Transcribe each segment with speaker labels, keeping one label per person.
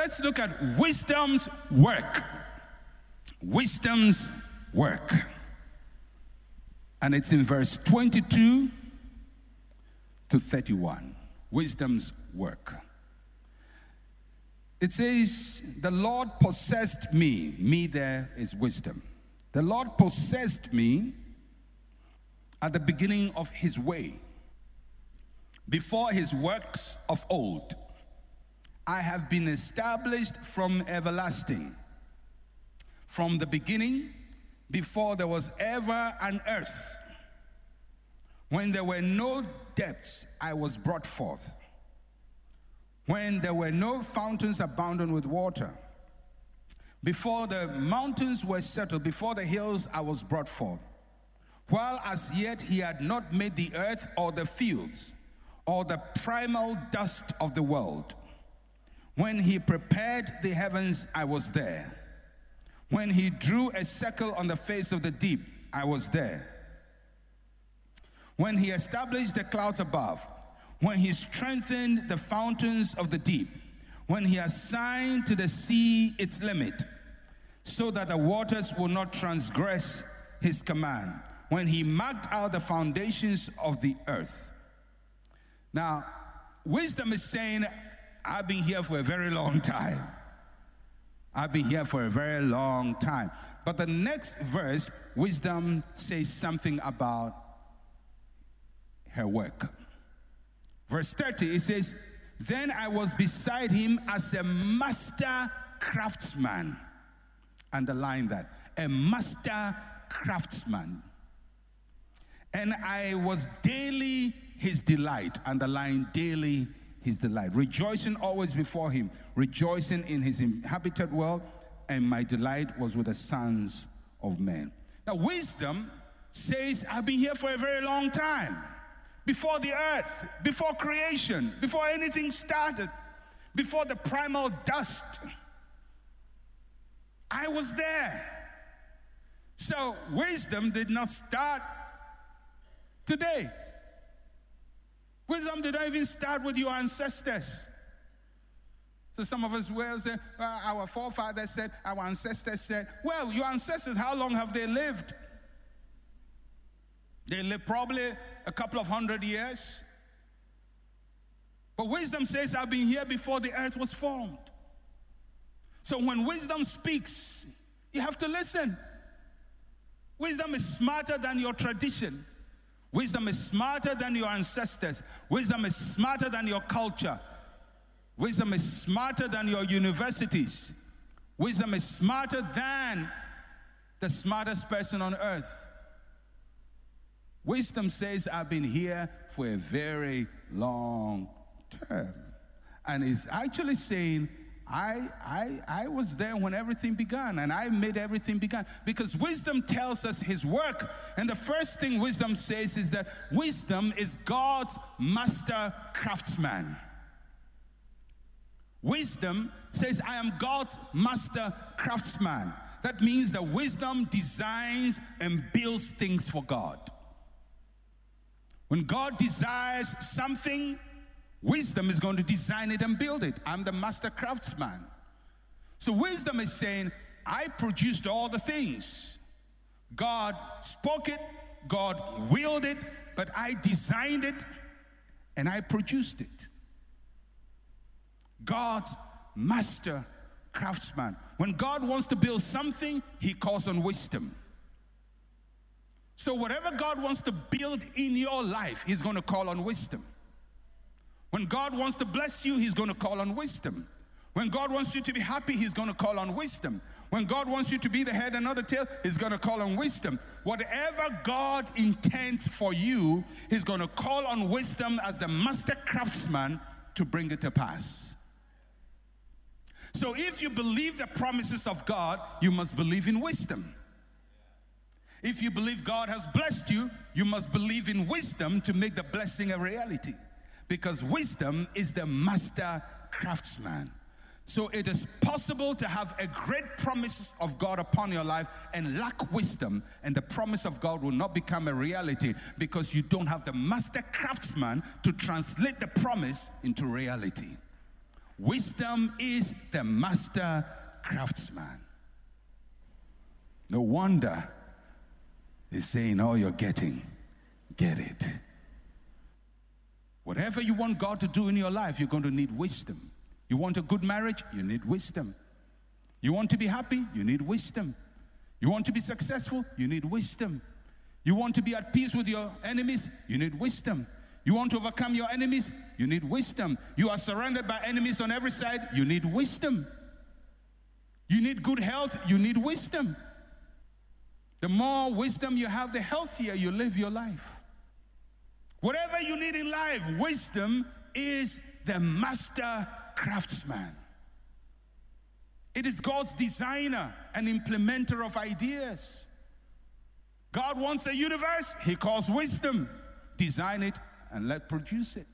Speaker 1: let's look at wisdom's work. Wisdom's work. And it's in verse 22 to 31. Wisdom's work. It says, The Lord possessed me. Me there is wisdom. The Lord possessed me at the beginning of his way, before his works of old. I have been established from everlasting, from the beginning, before there was ever an earth. When there were no depths, I was brought forth. When there were no fountains abounding with water, before the mountains were settled, before the hills, I was brought forth. While as yet he had not made the earth or the fields or the primal dust of the world. When he prepared the heavens, I was there. When he drew a circle on the face of the deep, I was there. When he established the clouds above, when he strengthened the fountains of the deep, when he assigned to the sea its limit, so that the waters will not transgress his command, when he marked out the foundations of the earth. Now, wisdom is saying, I've been here for a very long time. I've been here for a very long time. But the next verse, wisdom says something about her work. Verse 30, it says, then I was beside him as a master craftsman. Underline that. A master craftsman. And I was daily his delight. Underline daily his delight. Rejoicing always before him, rejoicing in his inhabited world, and my delight was with the sons of men. Now, wisdom says, I've been here for a very long time before the earth, before creation, before anything started, before the primal dust. I was there. So wisdom did not start today. Wisdom did not even start with your ancestors. So some of us will say, well, our forefathers said, our ancestors said, well, your ancestors, how long have they lived? They lived probably a couple of hundred years. But wisdom says, I've been here before the earth was formed. So when wisdom speaks, you have to listen. Wisdom is smarter than your tradition. Wisdom is smarter than your ancestors. Wisdom is smarter than your culture. Wisdom is smarter than your universities. Wisdom is smarter than the smartest person on earth. Wisdom says, I've been here for a very long term. And is actually saying, I, I, I was there when everything began and I made everything begin. Because wisdom tells us his work. And the first thing wisdom says is that wisdom is God's master craftsman. Wisdom says, I am God's master craftsman. That means that wisdom designs and builds things for God. When God desires something, wisdom is going to design it and build it. I'm the master craftsman. So wisdom is saying, I produced all the things. God spoke it, God willed it, but I designed it and I produced it. God's master craftsman. When God wants to build something, he calls on wisdom. So, whatever God wants to build in your life, He's going to call on wisdom. When God wants to bless you, He's going to call on wisdom. When God wants you to be happy, He's going to call on wisdom. When God wants you to be the head and not the tail, He's going to call on wisdom. Whatever God intends for you, He's going to call on wisdom as the master craftsman to bring it to pass. So, if you believe the promises of God, you must believe in wisdom. If you believe God has blessed you, you must believe in wisdom to make the blessing a reality. Because wisdom is the master craftsman. So it is possible to have a great promise of God upon your life and lack wisdom, and the promise of God will not become a reality because you don't have the master craftsman to translate the promise into reality. Wisdom is the master craftsman. No wonder he's saying, All you're getting, get it. Whatever you want God to do in your life, you're going to need wisdom. You want a good marriage? You need wisdom. You want to be happy? You need wisdom. You want to be successful? You need wisdom. You want to be at peace with your enemies? You need wisdom. You want to overcome your enemies? You need wisdom. You are surrounded by enemies on every side? You need wisdom. You need good health? You need wisdom. The more wisdom you have, the healthier you live your life. Whatever you need in life, wisdom is the master craftsman. It is God's designer and implementer of ideas. God wants a universe, He calls wisdom. Design it and let produce it.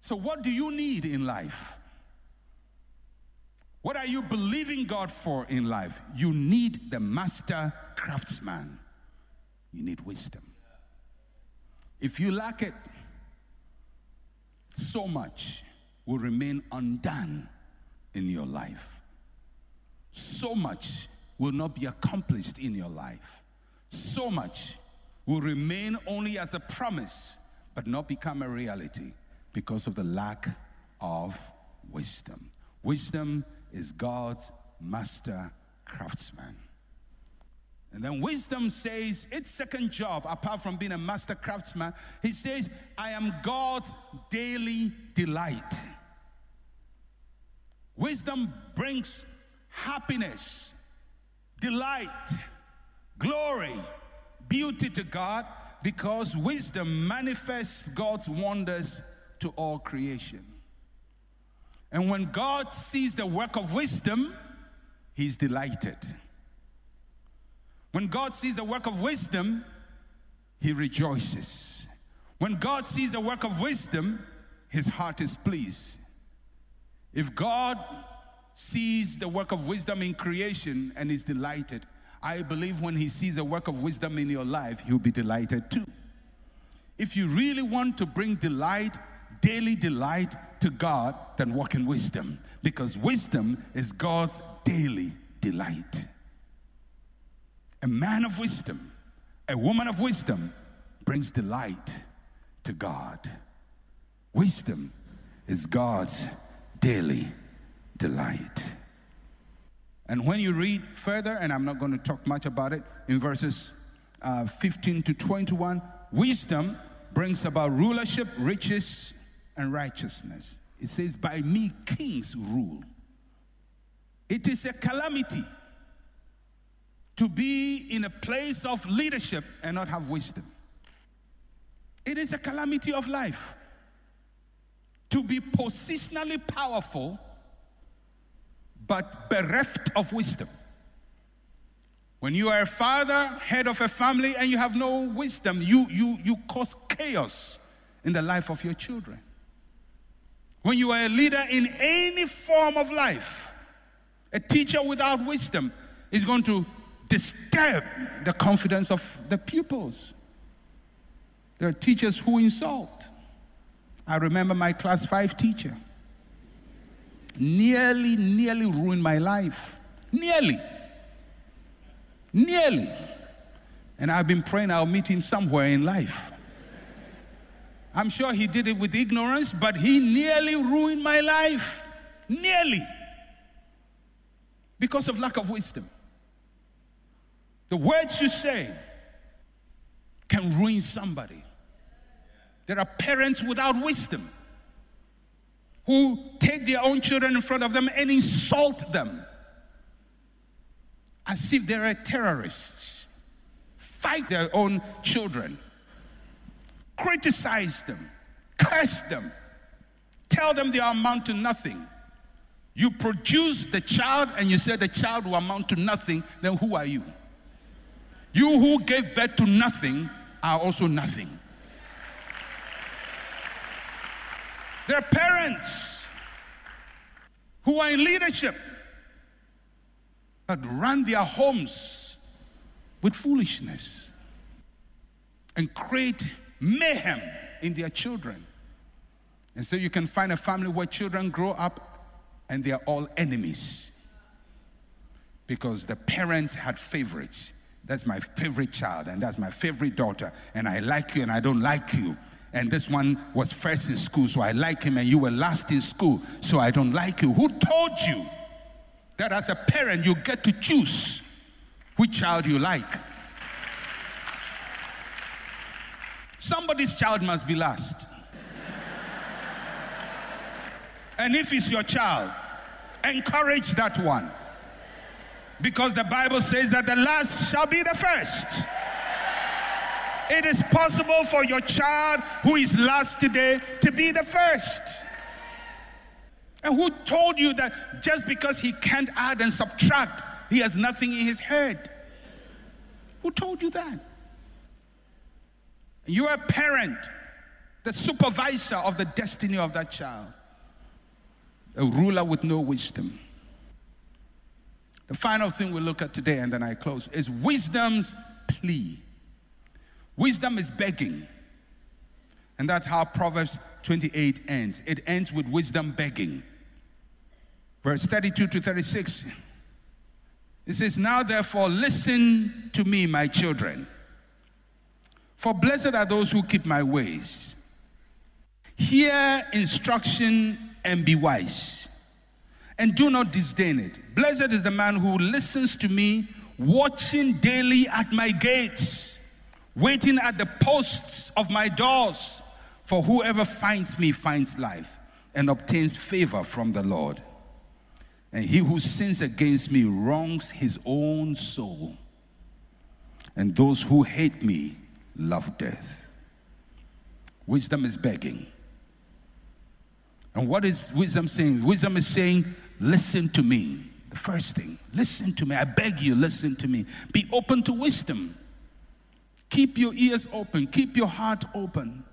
Speaker 1: So, what do you need in life? What are you believing God for in life? You need the master craftsman. You need wisdom. If you lack it, so much will remain undone in your life. So much will not be accomplished in your life. So much will remain only as a promise, but not become a reality because of the lack of wisdom. Wisdom is God's master craftsman. And then wisdom says its second job, apart from being a master craftsman, he says, I am God's daily delight. Wisdom brings happiness, delight, glory, beauty to God because wisdom manifests God's wonders to all creation. And when God sees the work of wisdom, he's delighted. When God sees the work of wisdom, he rejoices. When God sees the work of wisdom, his heart is pleased. If God sees the work of wisdom in creation and is delighted, I believe when he sees the work of wisdom in your life, he'll be delighted too. If you really want to bring delight, daily delight to God, then walk in wisdom because wisdom is God's daily delight. A man of wisdom, a woman of wisdom brings delight to God. Wisdom is God's daily delight. And when you read further, and I'm not going to talk much about it, in verses uh, 15 to 21, wisdom brings about rulership, riches, and righteousness. It says, By me kings rule. It is a calamity to be in a place of leadership and not have wisdom. It is a calamity of life to be positionally powerful but bereft of wisdom. When you are a father, head of a family, and you have no wisdom, you, you, you cause chaos in the life of your children. When you are a leader in any form of life, a teacher without wisdom is going to disturb the confidence of the pupils. There are teachers who insult. I remember my class five teacher. Nearly, nearly ruined my life. Nearly. Nearly. And I've been praying I'll meet him somewhere in life. I'm sure he did it with ignorance, but he nearly ruined my life. Nearly. Because of lack of wisdom. The words you say can ruin somebody. There are parents without wisdom who take their own children in front of them and insult them as if they're terrorists, fight their own children, criticize them, curse them, tell them they amount to nothing. You produce the child and you say the child will amount to nothing, then who are you? You who gave birth to nothing are also nothing. There are parents who are in leadership but run their homes with foolishness and create mayhem in their children. And so you can find a family where children grow up and they are all enemies because the parents had favorites. That's my favorite child, and that's my favorite daughter, and I like you and I don't like you. And this one was first in school, so I like him, and you were last in school, so I don't like you. Who told you that as a parent you get to choose which child you like? Somebody's child must be last. and if it's your child, encourage that one. Because the Bible says that the last shall be the first. It is possible for your child who is last today to be the first. And who told you that just because he can't add and subtract, he has nothing in his head? Who told you that? You are a parent, the supervisor of the destiny of that child, a ruler with no wisdom. The final thing we look at today, and then I close, is wisdom's plea. Wisdom is begging. And that's how Proverbs 28 ends. It ends with wisdom begging. Verse 32 to 36. It says, Now therefore, listen to me, my children. For blessed are those who keep my ways. Hear instruction and be wise and do not disdain it. Blessed is the man who listens to me, watching daily at my gates, waiting at the posts of my doors. For whoever finds me finds life and obtains favor from the Lord. And he who sins against me wrongs his own soul. And those who hate me love death. Wisdom is begging. And what is wisdom saying? Wisdom is saying, Listen to me. The first thing, listen to me. I beg you, listen to me. Be open to wisdom. Keep your ears open, keep your heart open.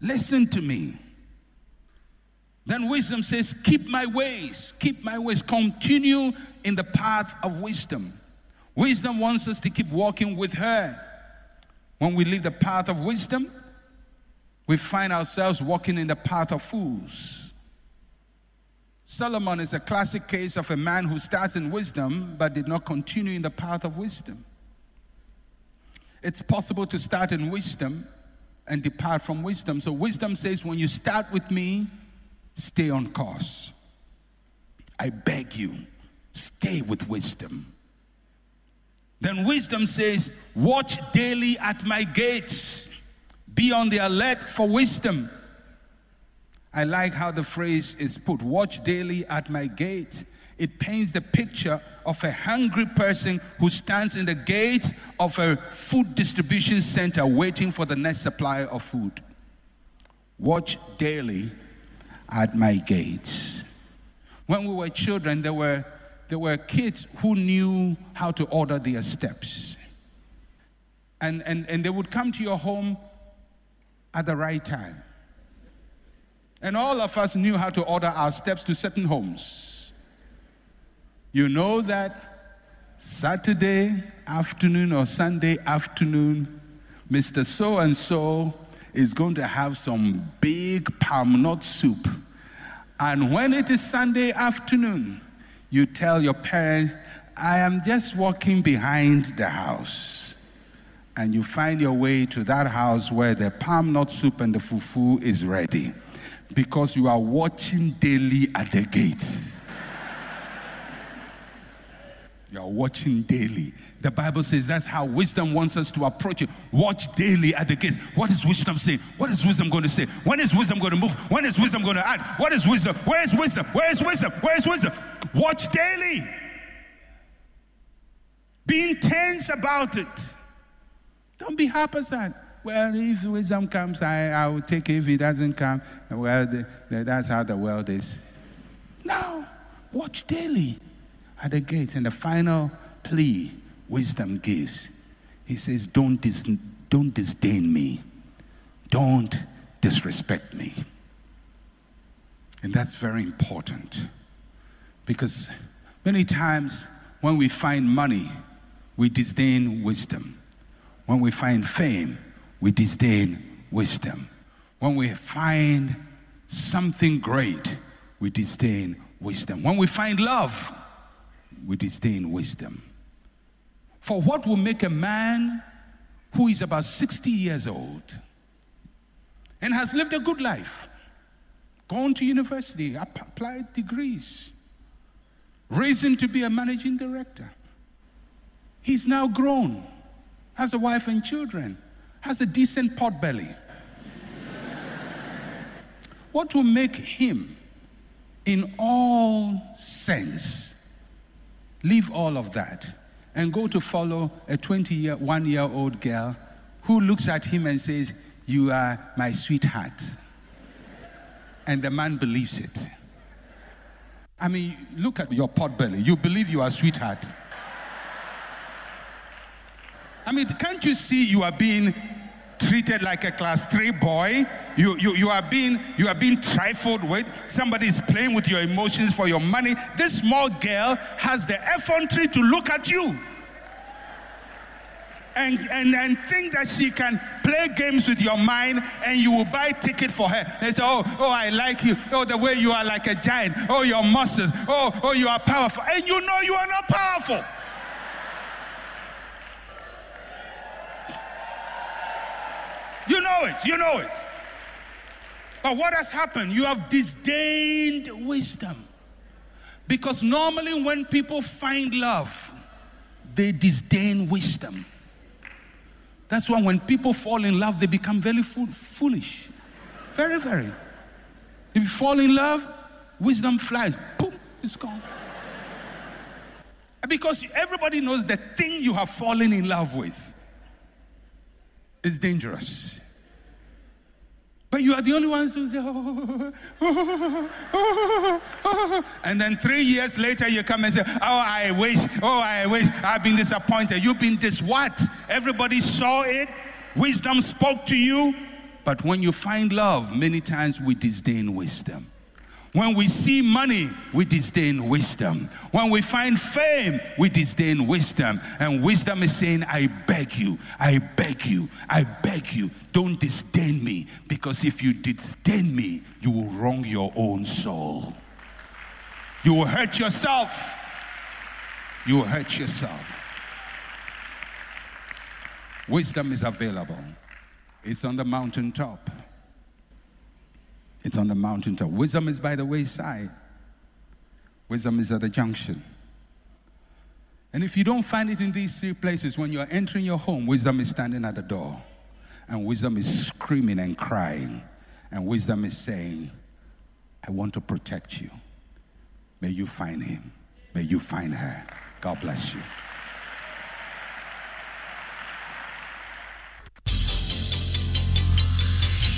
Speaker 1: Listen to me. Then wisdom says, Keep my ways, keep my ways. Continue in the path of wisdom. Wisdom wants us to keep walking with her. When we leave the path of wisdom, we find ourselves walking in the path of fools. Solomon is a classic case of a man who starts in wisdom but did not continue in the path of wisdom. It's possible to start in wisdom and depart from wisdom. So, wisdom says, when you start with me, stay on course. I beg you, stay with wisdom. Then wisdom says, watch daily at my gates, be on the alert for wisdom. I like how the phrase is put watch daily at my gate. It paints the picture of a hungry person who stands in the gate of a food distribution center waiting for the next supply of food. Watch daily at my gates. When we were children, there were, there were kids who knew how to order their steps. And, and, and they would come to your home at the right time. And all of us knew how to order our steps to certain homes. You know that Saturday afternoon or Sunday afternoon, Mr. So and so is going to have some big palm nut soup. And when it is Sunday afternoon, you tell your parent, I am just walking behind the house. And you find your way to that house where the palm nut soup and the fufu is ready because you are watching daily at the gates. You are watching daily. The Bible says that's how wisdom wants us to approach it. Watch daily at the gates. What is wisdom saying? What is wisdom going to say? When is wisdom going to move? When is wisdom going to act? What is wisdom? Where is wisdom? Where is wisdom? Where is wisdom? Watch daily. Be intense about it. Don't be haphazard well, if wisdom comes, I, I will take it. If it doesn't come, well, the, the, that's how the world is. Now, watch daily at the gates. And the final plea wisdom gives he says, Don't, dis- don't disdain me, don't disrespect me. And that's very important because many times when we find money, we disdain wisdom. When we find fame, we disdain wisdom. When we find something great, we disdain wisdom. When we find love, we disdain wisdom. For what will make a man who is about 60 years old and has lived a good life, gone to university, applied degrees, risen to be a managing director? He's now grown, has a wife and children, has a decent pot belly. what will make him, in all sense, leave all of that and go to follow a 21 year old girl who looks at him and says, You are my sweetheart? And the man believes it. I mean, look at your pot belly. You believe you are sweetheart. I mean, can't you see you are being treated like a class three boy? You, you, you, are being, you are being trifled with. Somebody is playing with your emotions for your money. This small girl has the effrontery to look at you. And, and, and think that she can play games with your mind and you will buy ticket for her. They say, oh, oh, I like you. Oh, the way you are like a giant. Oh, your muscles. Oh, oh, you are powerful. And you know you are not powerful. You know it. You know it. But what has happened? You have disdained wisdom. Because normally, when people find love, they disdain wisdom. That's why when people fall in love, they become very foolish. Very, very. If you fall in love, wisdom flies. Boom, it's gone. Because everybody knows the thing you have fallen in love with is dangerous. But you are the only ones who say, oh oh oh, oh, oh, oh, and then three years later you come and say, oh, I wish, oh, I wish, I've been disappointed. You've been this what? Everybody saw it. Wisdom spoke to you. But when you find love, many times we disdain wisdom. When we see money, we disdain wisdom. When we find fame, we disdain wisdom. And wisdom is saying, I beg you, I beg you, I beg you, don't disdain me. Because if you disdain me, you will wrong your own soul. You will hurt yourself. You will hurt yourself. Wisdom is available, it's on the mountaintop. It's on the mountaintop. Wisdom is by the wayside. Wisdom is at the junction. And if you don't find it in these three places, when you're entering your home, wisdom is standing at the door. And wisdom is screaming and crying. And wisdom is saying, I want to protect you. May you find him. May you find her. God bless you.